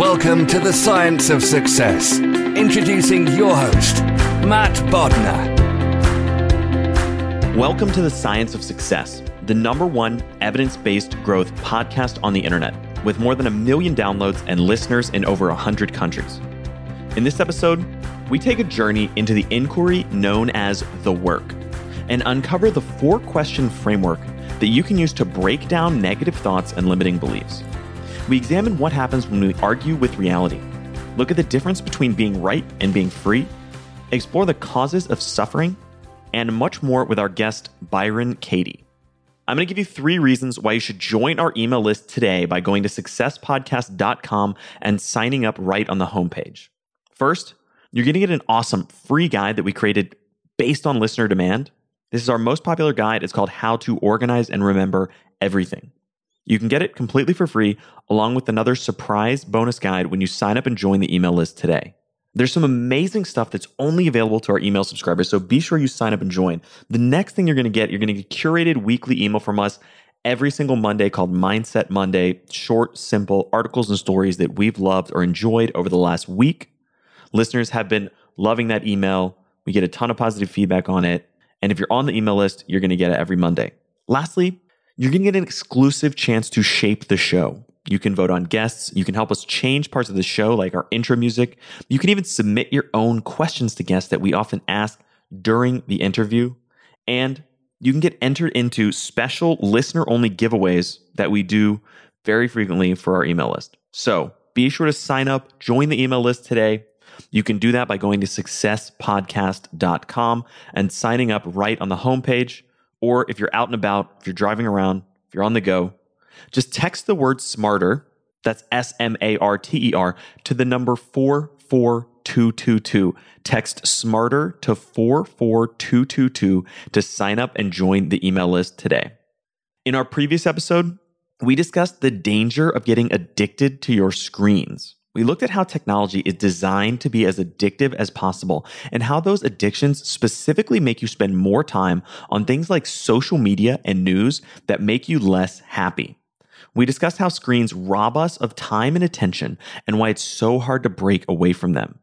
Welcome to the Science of Success. Introducing your host, Matt Bodnar. Welcome to the Science of Success, the number one evidence based growth podcast on the internet, with more than a million downloads and listeners in over 100 countries. In this episode, we take a journey into the inquiry known as the work and uncover the four question framework that you can use to break down negative thoughts and limiting beliefs. We examine what happens when we argue with reality, look at the difference between being right and being free, explore the causes of suffering, and much more with our guest, Byron Katie. I'm going to give you three reasons why you should join our email list today by going to successpodcast.com and signing up right on the homepage. First, you're going to get an awesome free guide that we created based on listener demand. This is our most popular guide. It's called How to Organize and Remember Everything. You can get it completely for free, along with another surprise bonus guide when you sign up and join the email list today. There's some amazing stuff that's only available to our email subscribers, so be sure you sign up and join. The next thing you're going to get, you're going to get curated weekly email from us every single Monday called Mindset Monday, short, simple articles and stories that we've loved or enjoyed over the last week. Listeners have been loving that email. We get a ton of positive feedback on it. And if you're on the email list, you're going to get it every Monday. Lastly, you're going to get an exclusive chance to shape the show. You can vote on guests. You can help us change parts of the show, like our intro music. You can even submit your own questions to guests that we often ask during the interview. And you can get entered into special listener only giveaways that we do very frequently for our email list. So be sure to sign up, join the email list today. You can do that by going to successpodcast.com and signing up right on the homepage. Or if you're out and about, if you're driving around, if you're on the go, just text the word smarter, that's S M A R T E R, to the number 44222. Text smarter to 44222 to sign up and join the email list today. In our previous episode, we discussed the danger of getting addicted to your screens. We looked at how technology is designed to be as addictive as possible and how those addictions specifically make you spend more time on things like social media and news that make you less happy. We discussed how screens rob us of time and attention and why it's so hard to break away from them.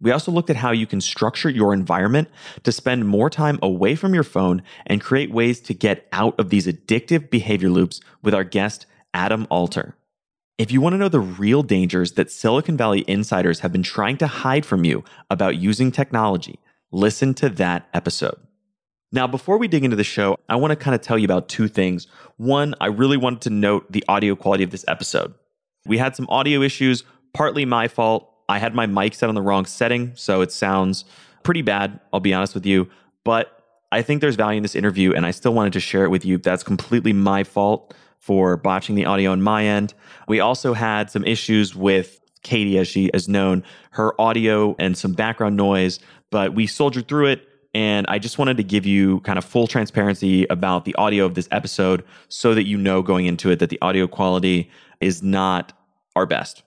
We also looked at how you can structure your environment to spend more time away from your phone and create ways to get out of these addictive behavior loops with our guest, Adam Alter. If you want to know the real dangers that Silicon Valley insiders have been trying to hide from you about using technology, listen to that episode. Now, before we dig into the show, I want to kind of tell you about two things. One, I really wanted to note the audio quality of this episode. We had some audio issues, partly my fault. I had my mic set on the wrong setting, so it sounds pretty bad, I'll be honest with you. But I think there's value in this interview, and I still wanted to share it with you. That's completely my fault for botching the audio on my end. We also had some issues with Katie, as she is known, her audio and some background noise, but we soldiered through it, And I just wanted to give you kind of full transparency about the audio of this episode so that you know going into it that the audio quality is not our best.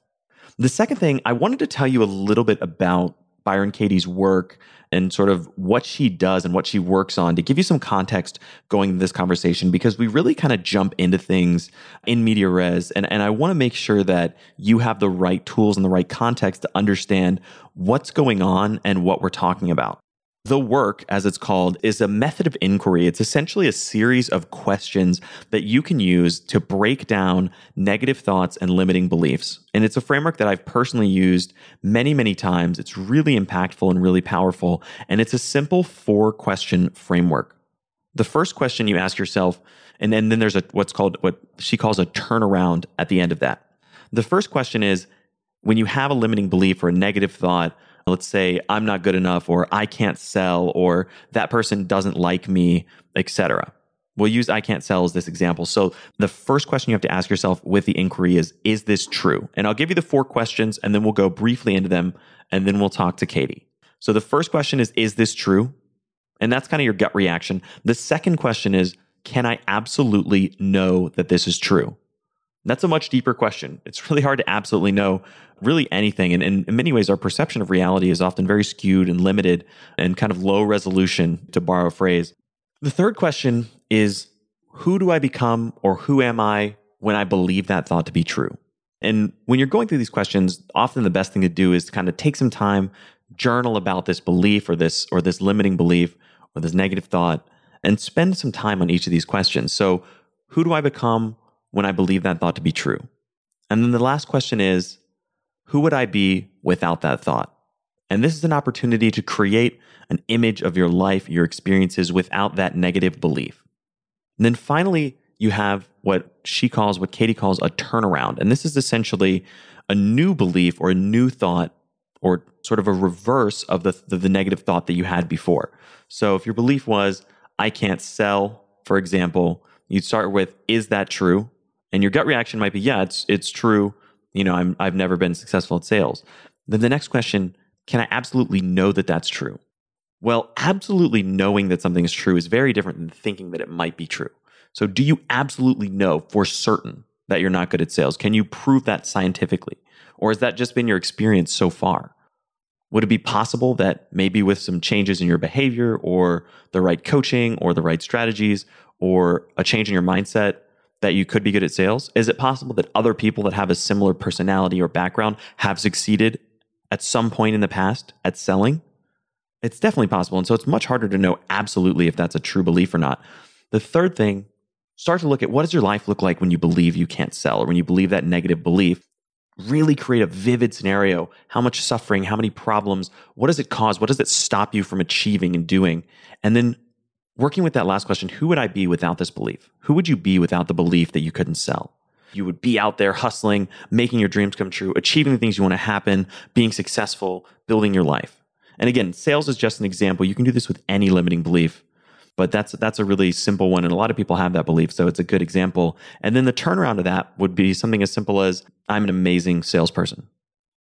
The second thing, I wanted to tell you a little bit about Byron Katie's work and sort of what she does and what she works on to give you some context going into this conversation because we really kind of jump into things in media res and, and I want to make sure that you have the right tools and the right context to understand what's going on and what we're talking about. The work, as it's called, is a method of inquiry. It's essentially a series of questions that you can use to break down negative thoughts and limiting beliefs. And it's a framework that I've personally used many, many times. It's really impactful and really powerful. And it's a simple four question framework. The first question you ask yourself, and then, then there's a what's called what she calls a turnaround at the end of that. The first question is when you have a limiting belief or a negative thought, let's say I'm not good enough or I can't sell or that person doesn't like me, etc. We'll use I can't sell as this example. So the first question you have to ask yourself with the inquiry is is this true? And I'll give you the four questions and then we'll go briefly into them and then we'll talk to Katie. So the first question is is this true? And that's kind of your gut reaction. The second question is can I absolutely know that this is true? That's a much deeper question. It's really hard to absolutely know really anything. And, in many ways, our perception of reality is often very skewed and limited and kind of low resolution, to borrow a phrase. The third question is who do I become or who am I when I believe that thought to be true? And when you're going through these questions, often the best thing to do is to kind of take some time, journal about this belief or this or this limiting belief or this negative thought and spend some time on each of these questions. So, who do I become when I believe that thought to be true? And then the last question is, who would I be without that thought? And this is an opportunity to create an image of your life, your experiences without that negative belief. And then finally, you have what she calls, what Katie calls a turnaround. And this is essentially a new belief or a new thought or sort of a reverse of the, the, the negative thought that you had before. So if your belief was, I can't sell, for example, you'd start with, is that true? And your gut reaction might be, yeah, it's it's true. You know, I'm I've never been successful at sales. Then the next question, can I absolutely know that that's true? Well, absolutely knowing that something is true is very different than thinking that it might be true. So, do you absolutely know for certain that you're not good at sales? Can you prove that scientifically? Or has that just been your experience so far? Would it be possible that maybe with some changes in your behavior or the right coaching or the right strategies or a change in your mindset, that you could be good at sales? Is it possible that other people that have a similar personality or background have succeeded at some point in the past at selling? It's definitely possible. And so it's much harder to know absolutely if that's a true belief or not. The third thing, start to look at what does your life look like when you believe you can't sell or when you believe that negative belief. Really create a vivid scenario. How much suffering, how many problems, what does it cause? What does it stop you from achieving and doing? And then working with that last question, who would I be without this belief? Who would you be without the belief that you couldn't sell? You would be out there hustling, making your dreams come true, achieving the things you want to happen, being successful, building your life. And again, sales is just an example. You can do this with any limiting belief, but that's that's a really simple one and a lot of people have that belief, so it's a good example. And then the turnaround of that would be something as simple as I'm an amazing salesperson.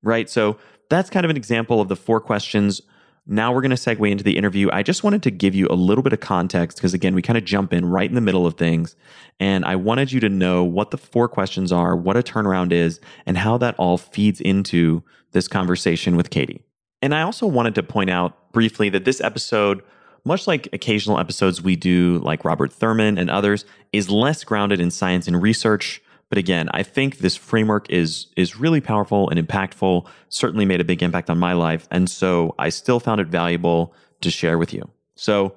Right? So that's kind of an example of the four questions now we're going to segue into the interview. I just wanted to give you a little bit of context because, again, we kind of jump in right in the middle of things. And I wanted you to know what the four questions are, what a turnaround is, and how that all feeds into this conversation with Katie. And I also wanted to point out briefly that this episode, much like occasional episodes we do, like Robert Thurman and others, is less grounded in science and research but again, I think this framework is is really powerful and impactful. Certainly made a big impact on my life, and so I still found it valuable to share with you. So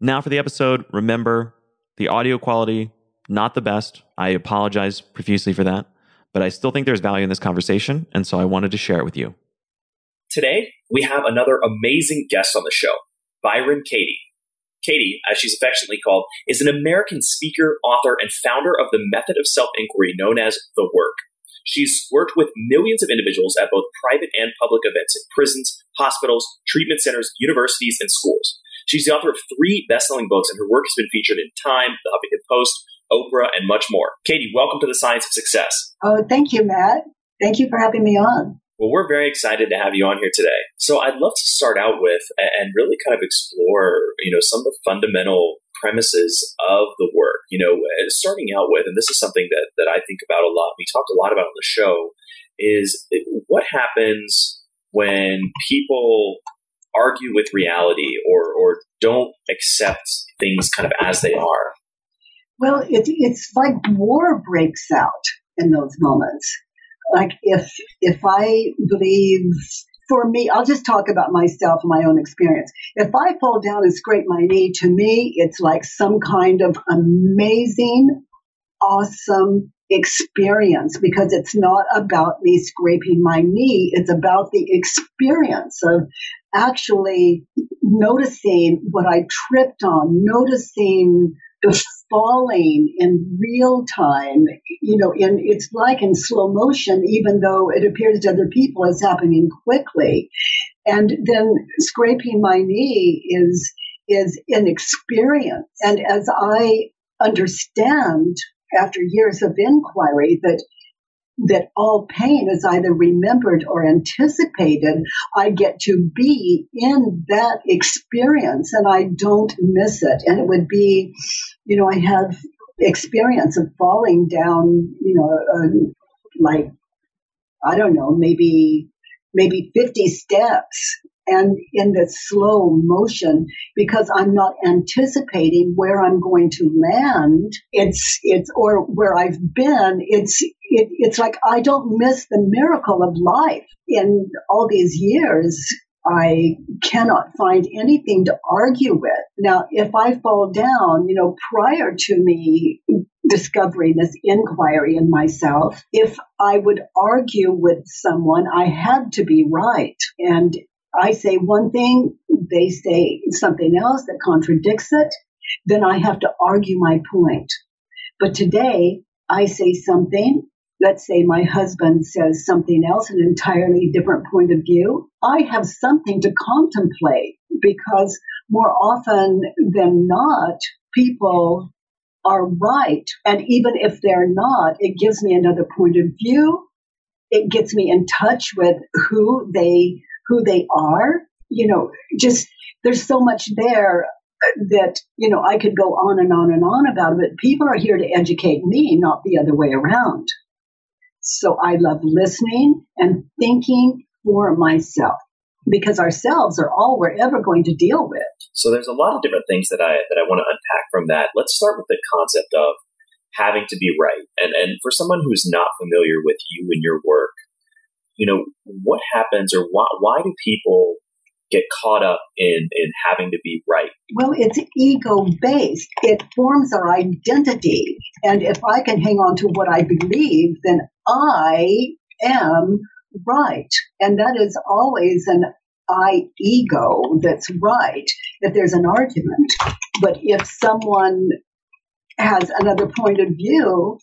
now for the episode, remember the audio quality not the best. I apologize profusely for that, but I still think there's value in this conversation, and so I wanted to share it with you. Today, we have another amazing guest on the show, Byron Katie. Katie, as she's affectionately called, is an American speaker, author, and founder of the method of self inquiry known as The Work. She's worked with millions of individuals at both private and public events in prisons, hospitals, treatment centers, universities, and schools. She's the author of three best selling books, and her work has been featured in Time, The Huffington Post, Oprah, and much more. Katie, welcome to the Science of Success. Oh, thank you, Matt. Thank you for having me on. Well, we're very excited to have you on here today. So I'd love to start out with and really kind of explore, you know, some of the fundamental premises of the work. You know, starting out with, and this is something that, that I think about a lot, we talk a lot about on the show, is what happens when people argue with reality or, or don't accept things kind of as they are? Well, it, it's like war breaks out in those moments. Like if if I believe for me, I'll just talk about myself and my own experience. If I fall down and scrape my knee, to me, it's like some kind of amazing, awesome experience because it's not about me scraping my knee. It's about the experience of actually noticing what I tripped on, noticing the falling in real time, you know, in it's like in slow motion, even though it appears to other people it's happening quickly. And then scraping my knee is is an experience. And as I understand after years of inquiry that that all pain is either remembered or anticipated, I get to be in that experience and I don't miss it. And it would be, you know, I have experience of falling down, you know, uh, like, I don't know, maybe, maybe 50 steps and in this slow motion because I'm not anticipating where I'm going to land. It's, it's, or where I've been. It's, it, it's like I don't miss the miracle of life in all these years. I cannot find anything to argue with. Now, if I fall down, you know, prior to me discovering this inquiry in myself, if I would argue with someone, I had to be right. And I say one thing, they say something else that contradicts it, then I have to argue my point. But today, I say something. Let's say my husband says something else, an entirely different point of view. I have something to contemplate because more often than not, people are right. And even if they're not, it gives me another point of view. It gets me in touch with who they who they are. You know, just there's so much there that, you know, I could go on and on and on about it, but people are here to educate me, not the other way around. So I love listening and thinking for myself because ourselves are all we're ever going to deal with. So there's a lot of different things that I that I want to unpack from that. Let's start with the concept of having to be right. And and for someone who's not familiar with you and your work, you know, what happens or why, why do people get caught up in, in having to be right? Well, it's ego based. It forms our identity. And if I can hang on to what I believe, then I am right. And that is always an I ego that's right if there's an argument. But if someone has another point of view,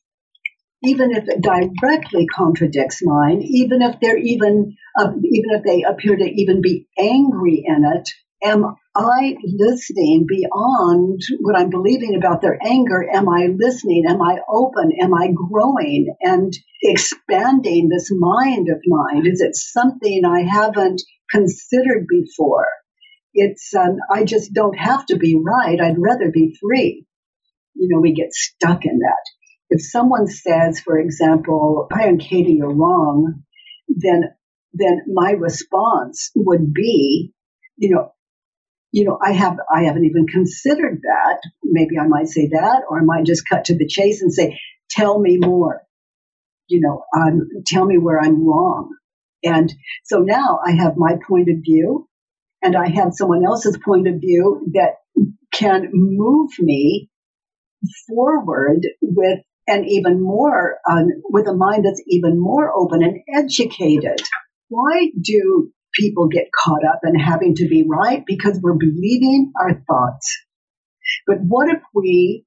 even if it directly contradicts mine, even if they're even, uh, even if they appear to even be angry in it, am I listening beyond what I'm believing about their anger? Am I listening? Am I open? Am I growing and expanding this mind of mine? Is it something I haven't considered before? It's, um, I just don't have to be right. I'd rather be free. You know, we get stuck in that. If someone says, for example, Byron Katie are wrong, then then my response would be, you know, you know, I have I haven't even considered that. Maybe I might say that, or I might just cut to the chase and say, "Tell me more." You know, um, tell me where I'm wrong. And so now I have my point of view, and I have someone else's point of view that can move me forward with and even more uh, with a mind that's even more open and educated. Why do people get caught up in having to be right? Because we're believing our thoughts. But what if we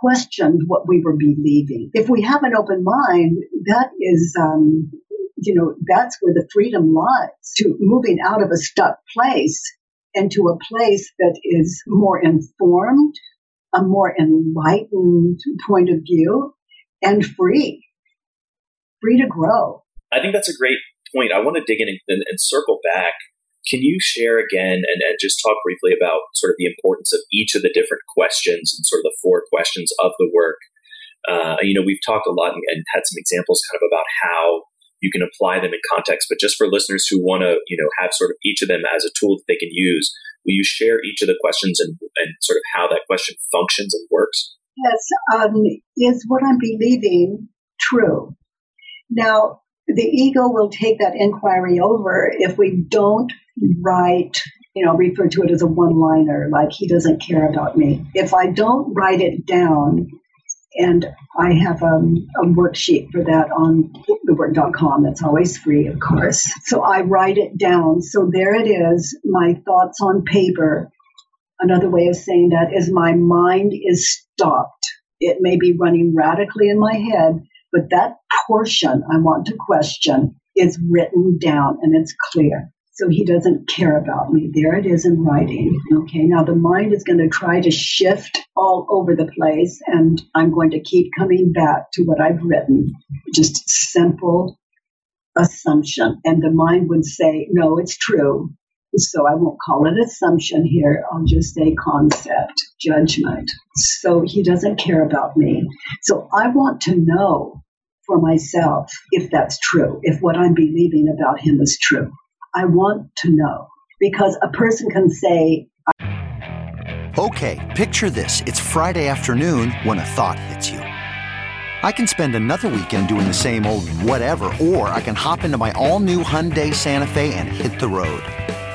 questioned what we were believing? If we have an open mind, that is, um, you know, that's where the freedom lies to moving out of a stuck place into a place that is more informed, a more enlightened point of view and free, free to grow. I think that's a great point, I want to dig in and, and, and circle back. Can you share again and, and, just talk briefly about sort of the importance of each of the different questions and sort of the four questions of the work? Uh, you know, we've talked a lot and, had some examples kind of about how you can apply them in context, but just for listeners who want to, you know, have sort of each of them as a tool that they can use, will you share each of the questions and, and sort of how that question functions and works? Yes. Um, is what I'm believing true? Now, the ego will take that inquiry over if we don't write, you know, refer to it as a one liner, like he doesn't care about me. If I don't write it down, and I have um, a worksheet for that on thework.com. That's always free, of course. So I write it down. So there it is, my thoughts on paper. Another way of saying that is my mind is stopped. It may be running radically in my head, but that portion I want to question is written down and it's clear. So he doesn't care about me. There it is in writing. Okay, now the mind is going to try to shift all over the place, and I'm going to keep coming back to what I've written. Just simple assumption. And the mind would say, no, it's true. So I won't call it assumption here. I'll just say concept, judgment. So he doesn't care about me. So I want to know for myself if that's true, if what I'm believing about him is true. I want to know because a person can say, Okay, picture this. It's Friday afternoon when a thought hits you. I can spend another weekend doing the same old whatever, or I can hop into my all new Hyundai Santa Fe and hit the road.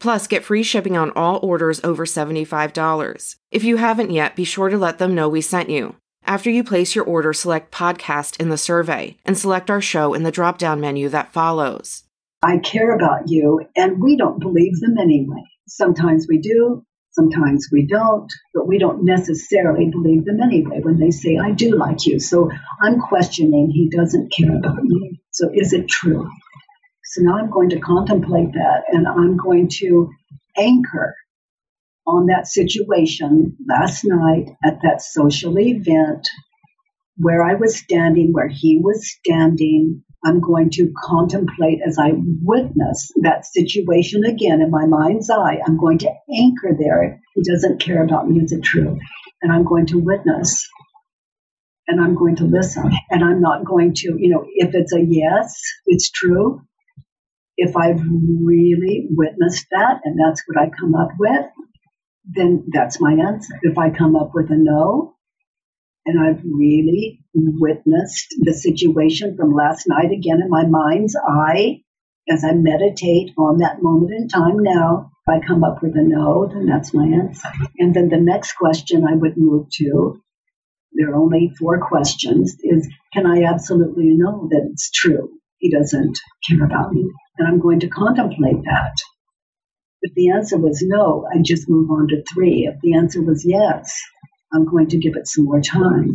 Plus, get free shipping on all orders over $75. If you haven't yet, be sure to let them know we sent you. After you place your order, select podcast in the survey and select our show in the drop down menu that follows. I care about you, and we don't believe them anyway. Sometimes we do, Sometimes we don't, but we don't necessarily believe them anyway when they say, I do like you. So I'm questioning, he doesn't care about me. So is it true? So now I'm going to contemplate that and I'm going to anchor on that situation last night at that social event where I was standing, where he was standing, I'm going to contemplate as I witness that situation again in my mind's eye. I'm going to anchor there. He doesn't care about me. Is it true? And I'm going to witness and I'm going to listen. And I'm not going to, you know, if it's a yes, it's true. If I've really witnessed that and that's what I come up with, then that's my answer. If I come up with a no, and I've really witnessed the situation from last night again in my mind's eye as I meditate on that moment in time now. If I come up with a no, then that's my answer. And then the next question I would move to, there are only four questions, is can I absolutely know that it's true? He doesn't care about me. And I'm going to contemplate that. If the answer was no, I'd just move on to three. If the answer was yes, I'm going to give it some more time.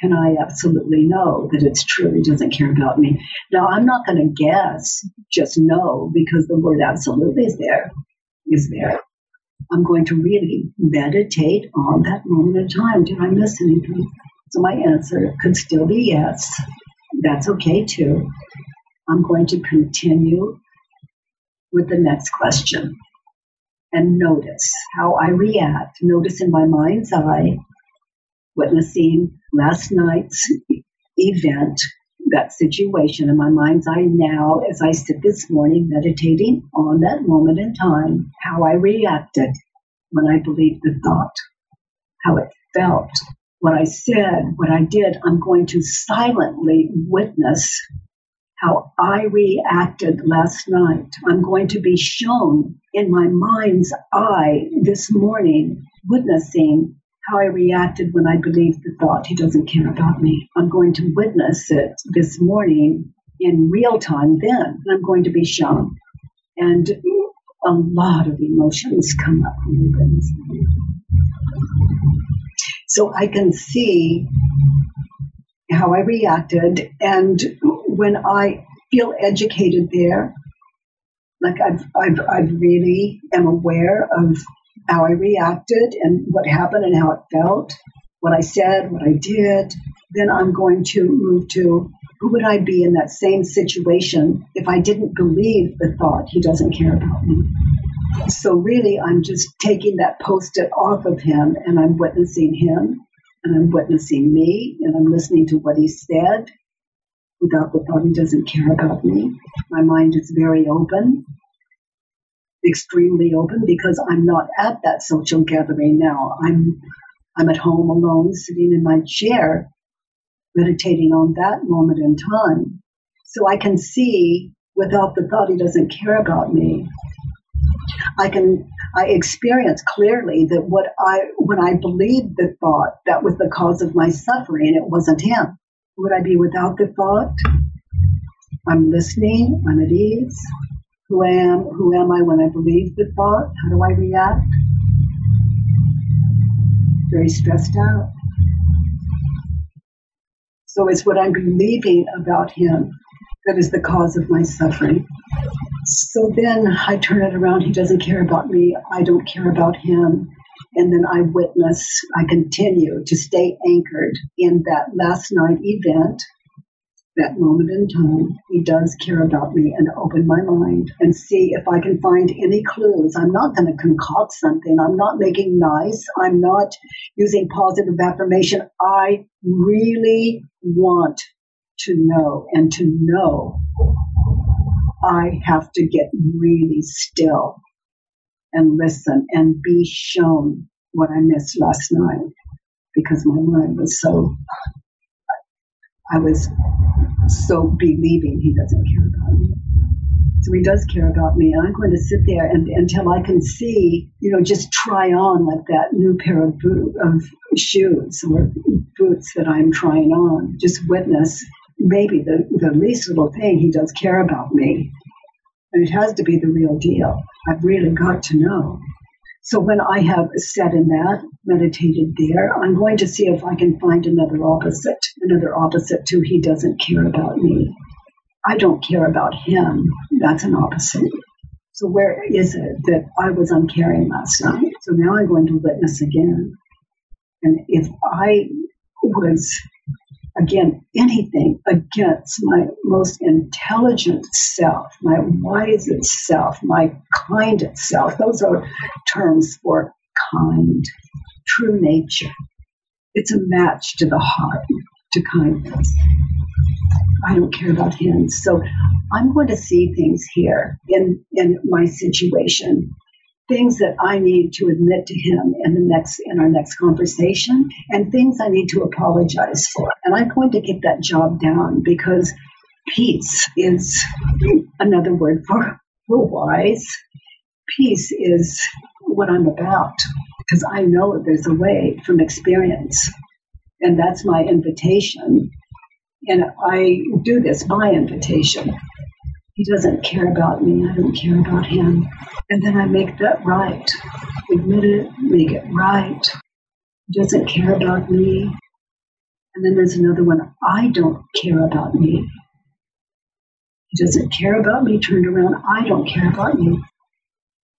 Can I absolutely know that it's true? He doesn't care about me. Now, I'm not going to guess, just know, because the word absolutely is there, is there. I'm going to really meditate on that moment in time. Did I miss anything? So my answer could still be yes. That's okay too. I'm going to continue with the next question and notice how I react. Notice in my mind's eye, witnessing last night's event, that situation in my mind's eye now as I sit this morning meditating on that moment in time, how I reacted when I believed the thought, how it felt, what I said, what I did. I'm going to silently witness how I reacted last night. I'm going to be shown in my mind's eye this morning, witnessing how I reacted when I believed the thought he doesn't care about me. I'm going to witness it this morning in real time then. I'm going to be shown. And a lot of emotions come up So I can see how I reacted. And when I feel educated there, like I've, I've, I've really am aware of how I reacted and what happened and how it felt, what I said, what I did, then I'm going to move to who would I be in that same situation if I didn't believe the thought he doesn't care about me? So really, I'm just taking that post-it off of him and I'm witnessing him and I'm witnessing me and I'm listening to what he said without the thought he doesn't care about me. My mind is very open extremely open because I'm not at that social gathering now. I'm I'm at home alone, sitting in my chair, meditating on that moment in time. So I can see without the thought he doesn't care about me. I can I experience clearly that what I when I believed the thought that was the cause of my suffering, it wasn't him. Would I be without the thought? I'm listening, I'm at ease, who am, who am I when I believe the thought? How do I react? Very stressed out. So it's what I'm believing about him that is the cause of my suffering. So then I turn it around. He doesn't care about me. I don't care about him. And then I witness, I continue to stay anchored in that last night event that moment in time, he does care about me and open my mind and see if I can find any clues. I'm not going to concoct something. I'm not making nice. I'm not using positive affirmation. I really want to know and to know I have to get really still and listen and be shown what I missed last night because my mind was so I was so believing he doesn't care about me. So he does care about me. And I'm going to sit there and, until I can see, you know, just try on like that new pair of, boot, of shoes or boots that I'm trying on. Just witness maybe the, the least little thing he does care about me. And it has to be the real deal. I've really got to know. So when I have sat in that, meditated there, I'm going to see if I can find another opposite, another opposite to he doesn't care about me. I don't care about him. That's an opposite. So where is it that I was uncaring last night? So now I'm going to witness again. And if I was again, anything against my most intelligent self, my wisest self, my kindest self. Those are terms for kind, true nature. It's a match to the heart, to kindness. I don't care about him. So I'm going to see things here in, in my situation things that I need to admit to him in the next in our next conversation and things I need to apologize for. And I'm going to get that job down because peace is another word for, for wise. Peace is what I'm about because I know there's a way from experience. And that's my invitation. And I do this by invitation He doesn't care about me. I don't care about him. And then I make that right. Admit it, make it right. He doesn't care about me. And then there's another one. I don't care about me. He doesn't care about me. Turned around. I don't care about you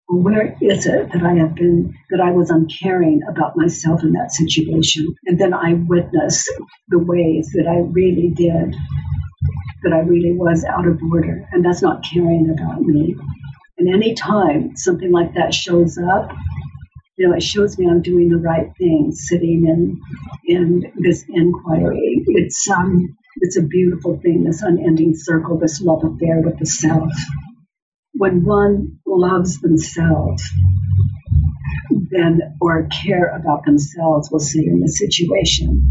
where is it that I have been, that I was uncaring about myself in that situation? And then I witness the ways that I really did, that I really was out of order. And that's not caring about me. And any time something like that shows up, you know, it shows me I'm doing the right thing, sitting in in this inquiry. It's um, it's a beautiful thing, this unending circle, this love affair with the self when one loves themselves, then or care about themselves, we'll say in the situation,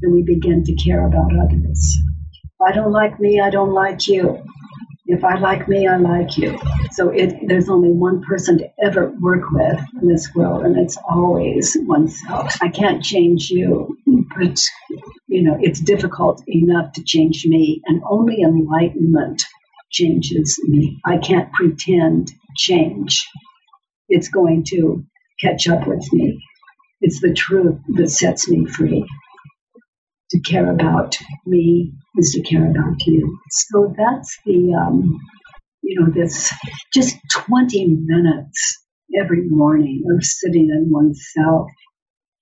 then we begin to care about others. I don't like me, I don't like you. If I like me, I like you. So it, there's only one person to ever work with in this world, and it's always oneself. I can't change you, but you know it's difficult enough to change me, and only enlightenment changes me. I can't pretend change. It's going to catch up with me. It's the truth that sets me free. To care about me is to care about you. So that's the, um, you know, this just 20 minutes every morning of sitting in oneself,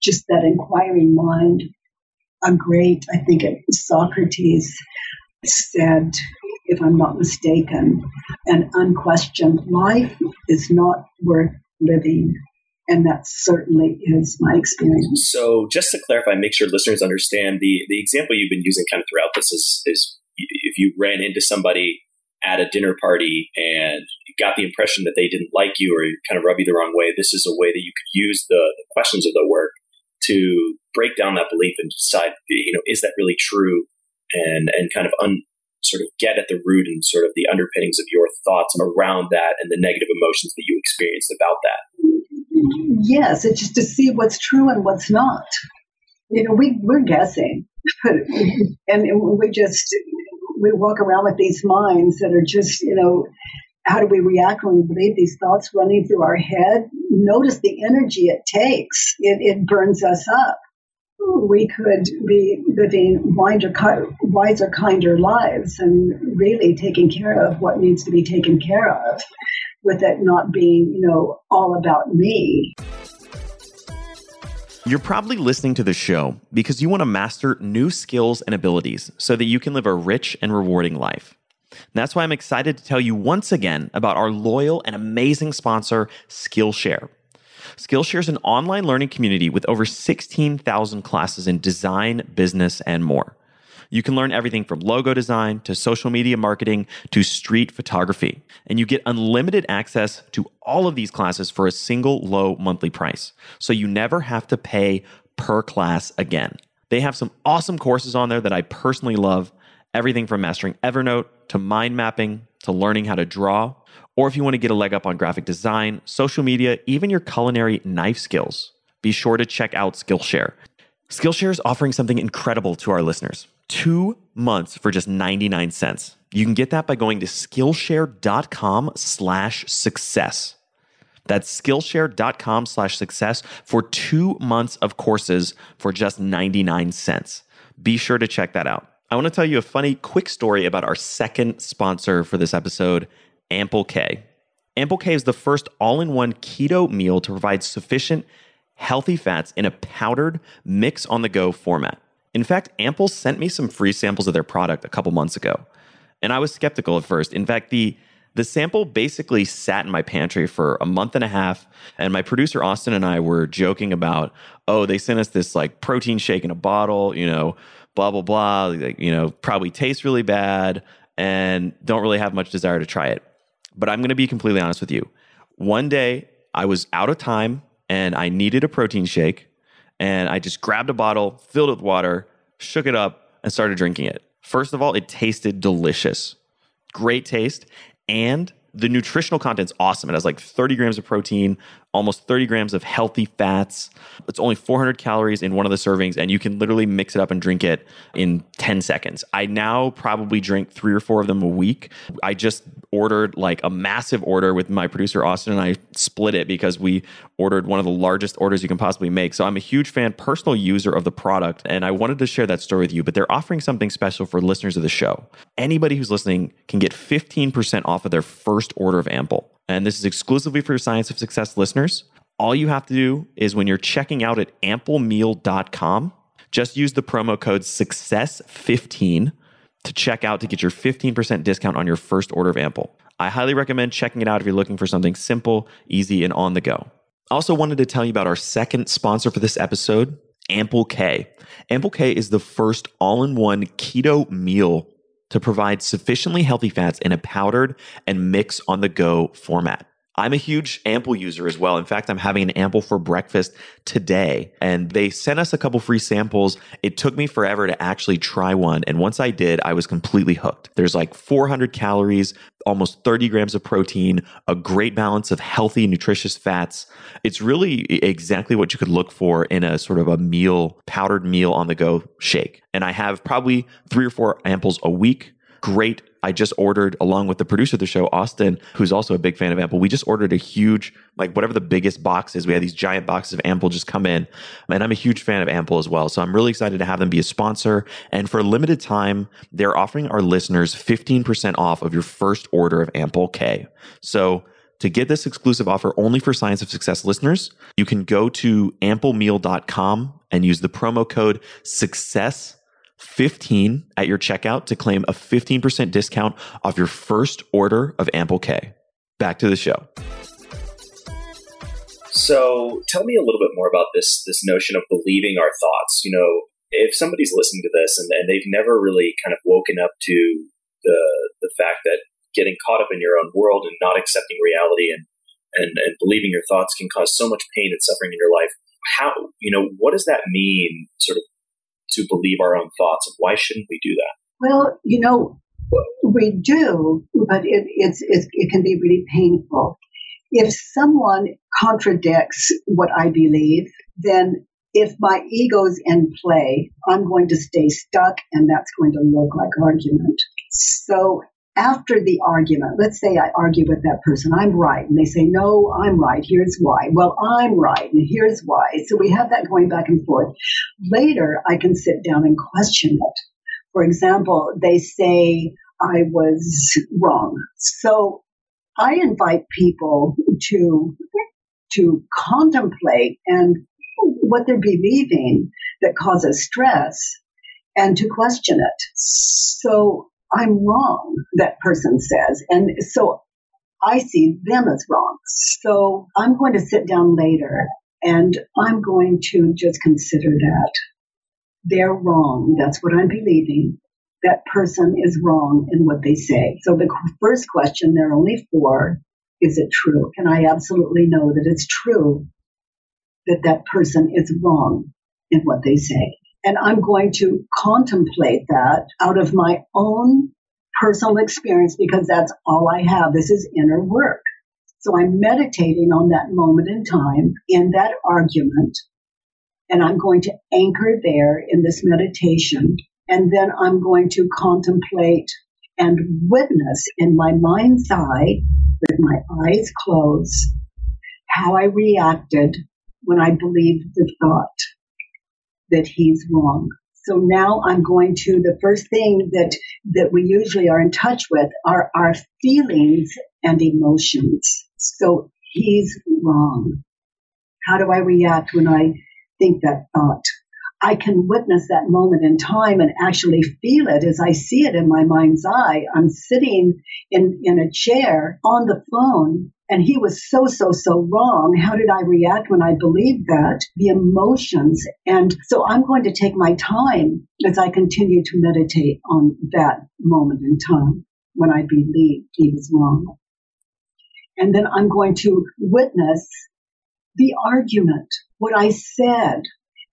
just that inquiring mind. A great, I think it, Socrates said, if I'm not mistaken, an unquestioned life is not worth living. And that certainly is my experience. So, just to clarify, make sure listeners understand the, the example you've been using kind of throughout this is, is if you ran into somebody at a dinner party and got the impression that they didn't like you or kind of rub you the wrong way, this is a way that you could use the, the questions of the work to break down that belief and decide, you know, is that really true? And, and kind of un, sort of get at the root and sort of the underpinnings of your thoughts around that and the negative emotions that you experienced about that. Yes, it's just to see what's true and what's not. You know, we, we're guessing. and we just, we walk around with these minds that are just, you know, how do we react when we believe these thoughts running through our head? Notice the energy it takes. It, it burns us up we could be living wiser, wiser, kinder lives and really taking care of what needs to be taken care of with it not being, you know, all about me. You're probably listening to the show because you want to master new skills and abilities so that you can live a rich and rewarding life. that's why I'm excited to tell you once again about our loyal and amazing sponsor, Skillshare. Skillshare is an online learning community with over 16,000 classes in design, business, and more. You can learn everything from logo design to social media marketing to street photography. And you get unlimited access to all of these classes for a single low monthly price. So you never have to pay per class again. They have some awesome courses on there that I personally love everything from mastering Evernote to mind mapping to learning how to draw or if you want to get a leg up on graphic design, social media, even your culinary knife skills, be sure to check out Skillshare. Skillshare is offering something incredible to our listeners two months for just 99 cents. You can get that by going to Skillshare.com slash success. That's Skillshare.com slash success for two months of courses for just 99 cents. Be sure to check that out. I want to tell you a funny, quick story about our second sponsor for this episode, Ample K. Ample K is the first all in one keto meal to provide sufficient healthy fats in a powdered mix on the go format. In fact, Ample sent me some free samples of their product a couple months ago. And I was skeptical at first. In fact, the the sample basically sat in my pantry for a month and a half. And my producer, Austin, and I were joking about, oh, they sent us this like protein shake in a bottle, you know, blah, blah, blah. Like, you know, probably tastes really bad and don't really have much desire to try it. But I'm going to be completely honest with you. One day I was out of time and I needed a protein shake. And I just grabbed a bottle, filled it with water, shook it up, and started drinking it. First of all, it tasted delicious. Great taste. And The nutritional content's awesome. It has like 30 grams of protein, almost 30 grams of healthy fats. It's only 400 calories in one of the servings, and you can literally mix it up and drink it in 10 seconds. I now probably drink three or four of them a week. I just ordered like a massive order with my producer Austin, and I split it because we ordered one of the largest orders you can possibly make. So I'm a huge fan, personal user of the product, and I wanted to share that story with you. But they're offering something special for listeners of the show. Anybody who's listening can get 15% off of their first order of Ample. And this is exclusively for Science of Success listeners. All you have to do is when you're checking out at amplemeal.com, just use the promo code SUCCESS15 to check out to get your 15% discount on your first order of Ample. I highly recommend checking it out if you're looking for something simple, easy, and on the go. I also wanted to tell you about our second sponsor for this episode, Ample K. Ample K is the first all in one keto meal to provide sufficiently healthy fats in a powdered and mix on the go format. I'm a huge Ample user as well. In fact, I'm having an Ample for breakfast today, and they sent us a couple free samples. It took me forever to actually try one. And once I did, I was completely hooked. There's like 400 calories, almost 30 grams of protein, a great balance of healthy, nutritious fats. It's really exactly what you could look for in a sort of a meal, powdered meal on the go shake. And I have probably three or four amples a week great. I just ordered, along with the producer of the show, Austin, who's also a big fan of Ample. We just ordered a huge, like whatever the biggest box is. We had these giant boxes of Ample just come in. And I'm a huge fan of Ample as well. So I'm really excited to have them be a sponsor. And for a limited time, they're offering our listeners 15% off of your first order of Ample K. So to get this exclusive offer only for Science of Success listeners, you can go to amplemeal.com and use the promo code SUCCESS 15 at your checkout to claim a 15% discount off your first order of Ample K. Back to the show. So, tell me a little bit more about this this notion of believing our thoughts. You know, if somebody's listening to this and, and they've never really kind of woken up to the the fact that getting caught up in your own world and not accepting reality and and, and believing your thoughts can cause so much pain and suffering in your life. How you know what does that mean? Sort of to believe our own thoughts. And why shouldn't we do that? Well, you know, we do, but it, it's, it's, it can be really painful. If someone contradicts what I believe, then if my ego's in play, I'm going to stay stuck and that's going to look like argument. So after the argument, let's say I argue with that person, I'm right. And they say, no, I'm right. Here's why. Well, I'm right. And here's why. So we have that going back and forth. Later, I can sit down and question it. For example, they say I was wrong. So I invite people to, to contemplate and what they're believing that causes stress and to question it. So I'm wrong, that person says. And so I see them as wrong. So I'm going to sit down later and I'm going to just consider that they're wrong. That's what I'm believing. That person is wrong in what they say. So the first question, there are only four, is it true? And I absolutely know that it's true that that person is wrong in what they say. And I'm going to contemplate that out of my own personal experience because that's all I have. This is inner work. So I'm meditating on that moment in time in that argument. And I'm going to anchor there in this meditation. And then I'm going to contemplate and witness in my mind's eye with my eyes closed how I reacted when I believed the thought that he's wrong. So now I'm going to the first thing that that we usually are in touch with are our feelings and emotions. So he's wrong. How do I react when I think that thought? I can witness that moment in time and actually feel it as I see it in my mind's eye. I'm sitting in, in a chair on the phone and he was so, so, so wrong. How did I react when I believed that? The emotions. And so I'm going to take my time as I continue to meditate on that moment in time when I believed he was wrong. And then I'm going to witness the argument, what I said,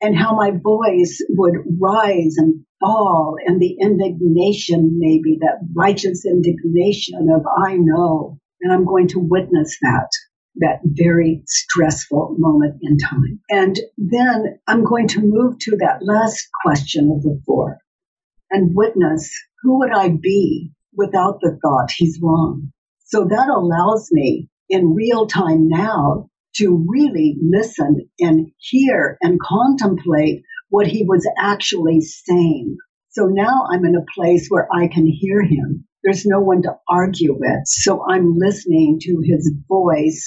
and how my voice would rise and fall, and the indignation, maybe that righteous indignation of, I know And I'm going to witness that, that very stressful moment in time. And then I'm going to move to that last question of the four and witness who would I be without the thought he's wrong? So that allows me in real time now to really listen and hear and contemplate what he was actually saying. So now I'm in a place where I can hear him. There's no one to argue with. So I'm listening to his voice,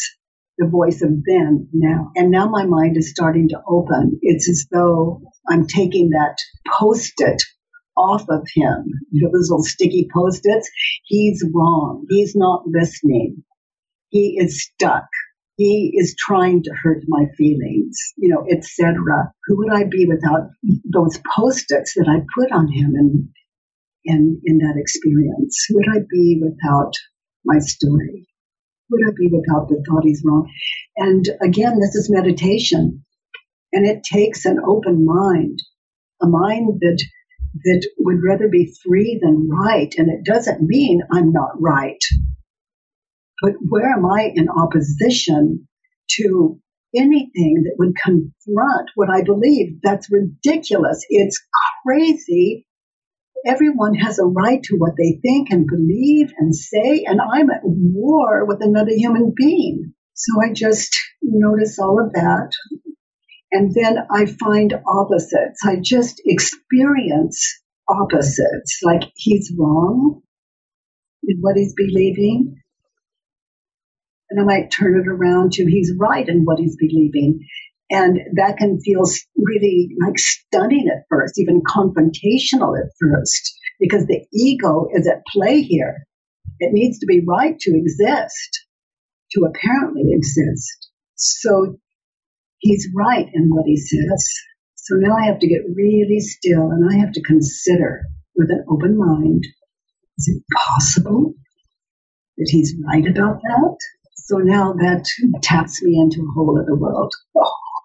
the voice of Ben now. And now my mind is starting to open. It's as though I'm taking that post it off of him. You know, those little sticky post-its. He's wrong. He's not listening. He is stuck. He is trying to hurt my feelings, you know, etc. Who would I be without those post-its that I put on him in, in, in that experience? Would I be without my story? Would I be without the thought he's wrong? And again, this is meditation. And it takes an open mind, a mind that that would rather be free than right. And it doesn't mean I'm not right. But where am I in opposition to anything that would confront what I believe? That's ridiculous. It's crazy. Everyone has a right to what they think and believe and say, and I'm at war with another human being. So I just notice all of that, and then I find opposites. I just experience opposites, like he's wrong in what he's believing. And I might turn it around to he's right in what he's believing. And that can feel really like stunning at first, even confrontational at first, because the ego is at play here. It needs to be right to exist, to apparently exist. So he's right in what he says. So now I have to get really still and I have to consider with an open mind is it possible that he's right about that? So now that taps me into a whole other world, a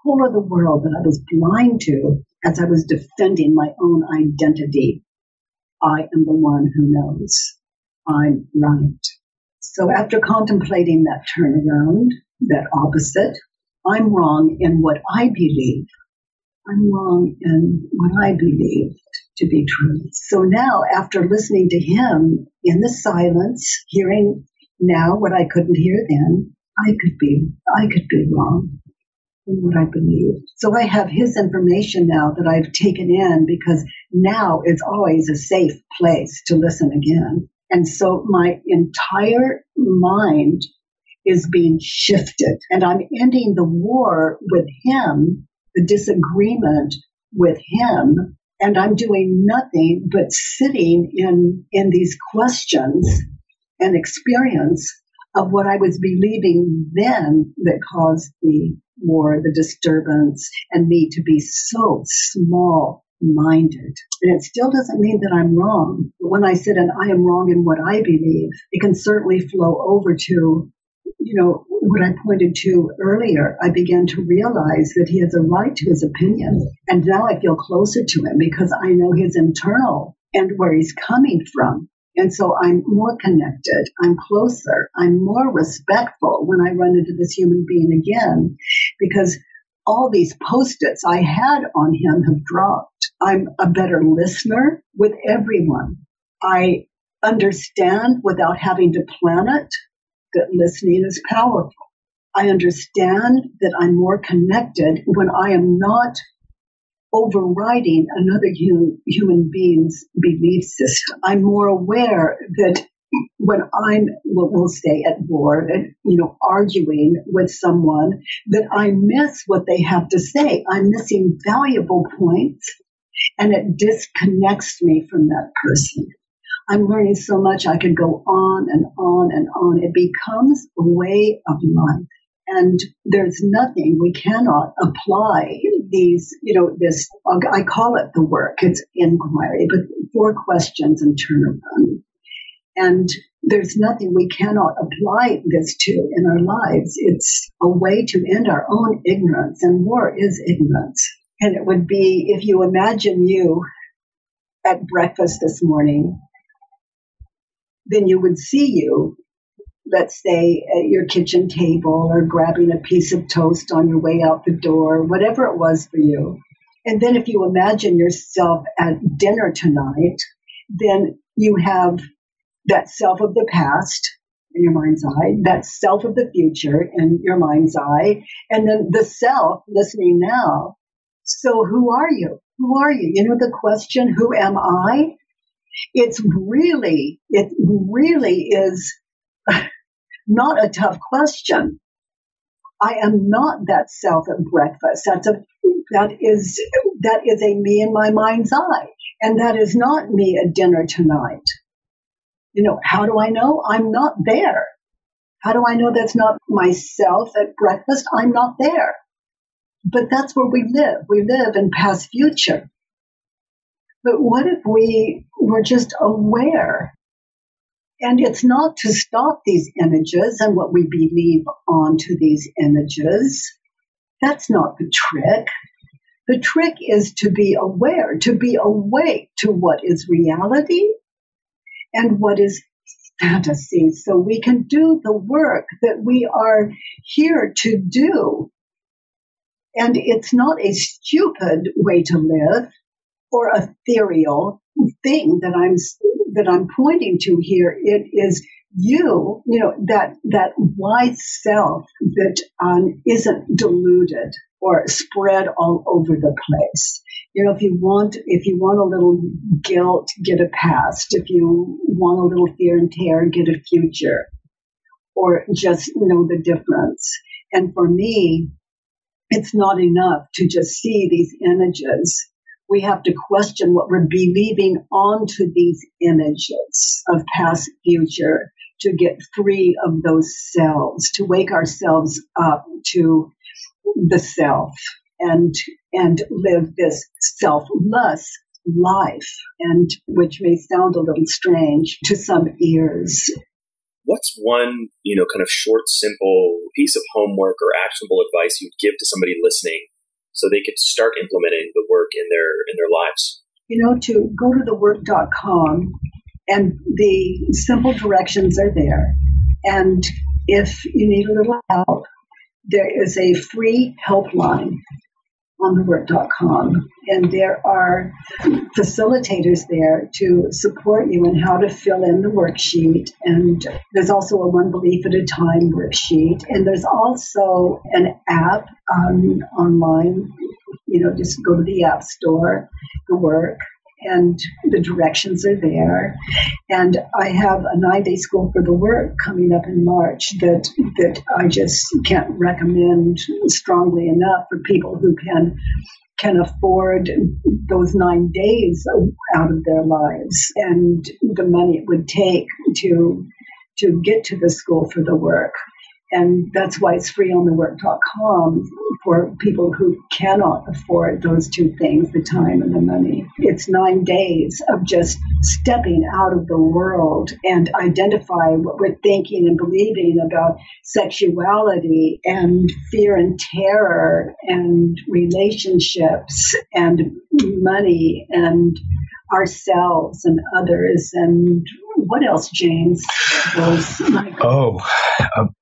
whole other world that I was blind to as I was defending my own identity. I am the one who knows I'm right. So after contemplating that turnaround, that opposite, I'm wrong in what I believe. I'm wrong in what I believe to be true. So now, after listening to him in the silence, hearing now what I couldn't hear then, I could be, I could be wrong in what I believe. So I have his information now that I've taken in because now it's always a safe place to listen again. And so my entire mind is being shifted. And I'm ending the war with him, the disagreement with him. And I'm doing nothing but sitting in, in these questions and experience of what I was believing then that caused the war, the disturbance, and me to be so small minded. And it still doesn't mean that I'm wrong. But when I said, and I am wrong in what I believe, it can certainly flow over to you know, what I pointed to earlier, I began to realize that he has a right to his opinion. And now I feel closer to him because I know his internal and where he's coming from. And so I'm more connected. I'm closer. I'm more respectful when I run into this human being again because all these post-its I had on him have dropped. I'm a better listener with everyone. I understand without having to plan it that listening is powerful. I understand that I'm more connected when I am not overriding another human, being's belief system. I'm more aware that when I'm, we'll, we'll say at war, you know, arguing with someone, that I miss what they have to say. I'm missing valuable points and it disconnects me from that person. I'm learning so much. I could go on and on and on. It becomes a way of life. And there's nothing we cannot apply these, you know, this, I call it the work. It's inquiry, but four questions and turnaround. And there's nothing we cannot apply this to in our lives. It's a way to end our own ignorance, and war is ignorance. And it would be if you imagine you at breakfast this morning then you would see you let's say at your kitchen table or grabbing a piece of toast on your way out the door, whatever it was for you. And then if you imagine yourself at dinner tonight, then you have that self of the past in your mind's eye, that self of the future in your mind's eye, and then the self listening now. So who are you? Who are you? You know the question, who am I? It's really, it really is not a tough question. I am not that self at breakfast. That's a that is that is a me in my mind's eye, and that is not me at dinner tonight. You know, how do I know? I'm not there. How do I know that's not myself at breakfast? I'm not there. But that's where we live. We live in past future. But what if we were just aware and it's not to stop these images and what we believe onto these images. That's not the trick. The trick is to be aware, to be awake to what is reality and what is fantasy. So we can do the work that we are here to do. And it's not a stupid way to live or ethereal thing that I'm that I'm pointing to here, it is you, you know, that that wise self that um, not diluted or spread all over the place. You know, if you want, if you want a little guilt, get a past. If you want a little fear and terror, get a future, or just know the difference. And for me, it's not enough to just see these images we have to question what we're believing onto these images of past future to get free of those selves, to wake ourselves up to the self and and live this selfless life and which may sound a little strange to some ears. What's one you know kind of short simple piece of homework or actionable advice you'd give to somebody listening so they could start implementing the work in their in their lives? You know, to go to thework.com and the simple directions are there. And if you need a little help, there is a free helpline on thework.com. And there are facilitators there to support you in how to fill in the worksheet. And there's also a one belief at a time worksheet. And there's also an app um, online. You know, just go to the App Store, the work, and the directions are there. And I have a nine day school for the work coming up in March that that I just can't recommend strongly enough for people who can can afford those nine days out of their lives and the money it would take to to get to the school for the work and that's why it's free on the work.com for people who cannot afford those two things, the time and the money. It's nine days of just stepping out of the world and identifying what we're thinking and believing about sexuality and fear and terror and relationships and money and ourselves and others and what else, James? oh,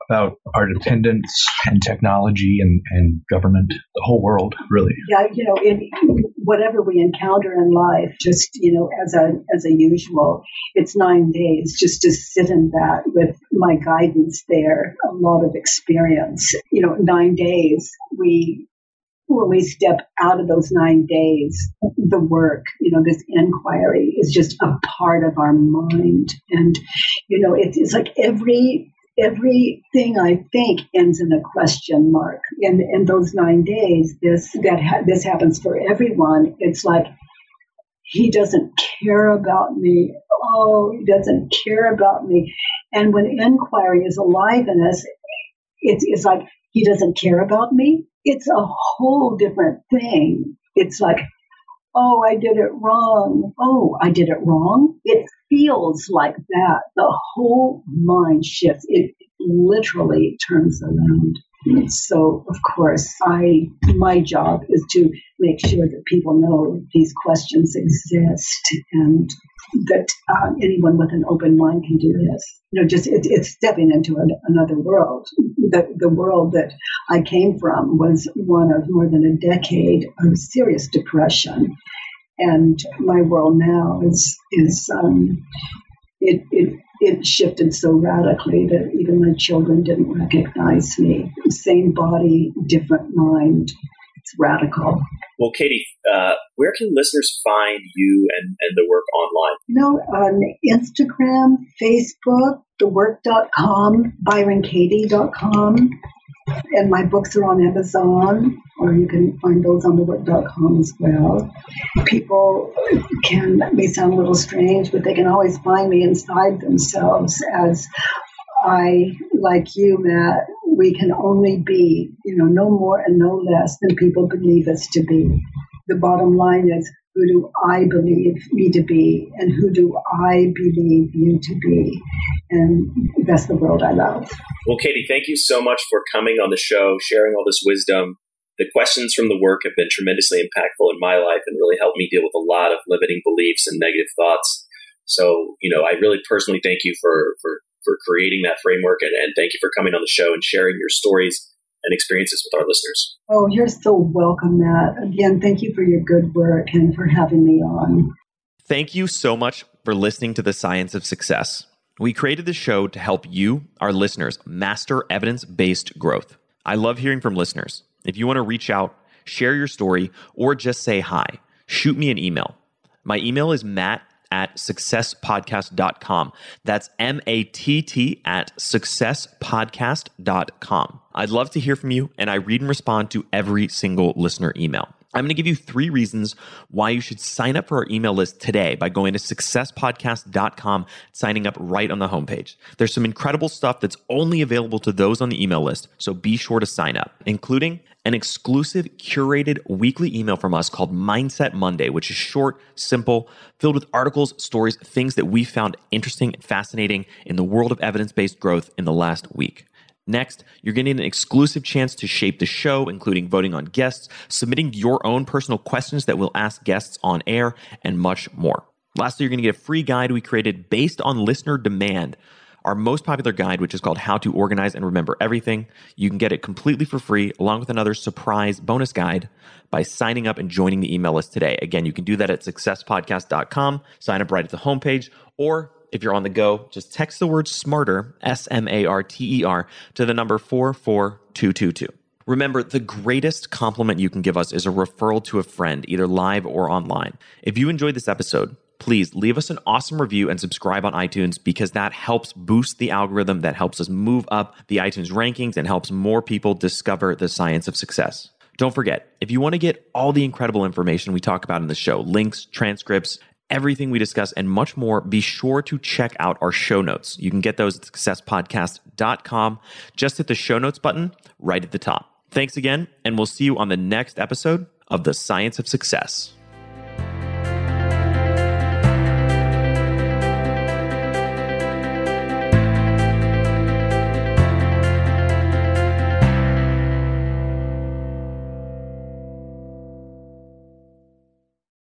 about our dependence and technology and, and government, the whole world, really. Yeah, you know, in whatever we encounter in life, just you know, as a as a usual, it's nine days just to sit in that with my guidance there, a lot of experience. You know, nine days we when we step out of those nine days, the work, you know, this inquiry is just a part of our mind. And, you know, it, it's like every everything I think ends in a question mark. And in those nine days, this that ha- this happens for everyone. It's like he doesn't care about me. Oh, he doesn't care about me. And when inquiry is alive in us, it's, it's like he doesn't care about me it's a whole different thing. It's like, oh, I did it wrong. Oh, I did it wrong. It feels like that. The whole mind shifts. It literally turns around. So, of course, I my job is to make sure that people know these questions exist and that uh, anyone with an open mind can do this. You know, just it, it's stepping into an, another world. The, the world that I came from was one of more than a decade of serious depression, and my world now is is um, it, it it shifted so radically that even my children didn't recognize me. Same body, different mind. It's radical. Well, Katie, uh, where can listeners find you and, and the work online? You know, on Instagram, Facebook, thework.com, byronkatie.com, and my books are on Amazon, or you can find those on the thework.com as well. People can, may sound a little strange, but they can always find me inside themselves as I, like you, Matt, we can only be, you know, no more and no less than people believe us to be. The bottom line is who do I believe me to be, and who do I believe you to be? And that's the world I love. Well, Katie, thank you so much for coming on the show, sharing all this wisdom. The questions from the work have been tremendously impactful in my life and really helped me deal with a lot of limiting beliefs and negative thoughts. So, you know, I really personally thank you for, for, for creating that framework and, and thank you for coming on the show and sharing your stories and experiences with our listeners. Oh, you're so welcome, Matt. Again, thank you for your good work and for having me on. Thank you so much for listening to The Science of Success. We created this show to help you, our listeners, master evidence based growth. I love hearing from listeners. If you want to reach out, share your story, or just say hi, shoot me an email. My email is matt at successpodcast.com. That's M A T T at successpodcast.com. I'd love to hear from you, and I read and respond to every single listener email. I'm going to give you three reasons why you should sign up for our email list today by going to successpodcast.com, signing up right on the homepage. There's some incredible stuff that's only available to those on the email list, so be sure to sign up, including an exclusive curated weekly email from us called Mindset Monday, which is short, simple, filled with articles, stories, things that we found interesting and fascinating in the world of evidence based growth in the last week. Next, you're getting an exclusive chance to shape the show, including voting on guests, submitting your own personal questions that we'll ask guests on air, and much more. Lastly, you're going to get a free guide we created based on listener demand. Our most popular guide, which is called How to Organize and Remember Everything. You can get it completely for free, along with another surprise bonus guide by signing up and joining the email list today. Again, you can do that at successpodcast.com, sign up right at the homepage, or if you're on the go, just text the word smarter, S M A R T E R, to the number 44222. Remember, the greatest compliment you can give us is a referral to a friend, either live or online. If you enjoyed this episode, please leave us an awesome review and subscribe on iTunes because that helps boost the algorithm that helps us move up the iTunes rankings and helps more people discover the science of success. Don't forget, if you want to get all the incredible information we talk about in the show, links, transcripts, everything we discuss and much more, be sure to check out our show notes. You can get those at successpodcast.com. Just hit the show notes button right at the top. Thanks again, and we'll see you on the next episode of The Science of Success.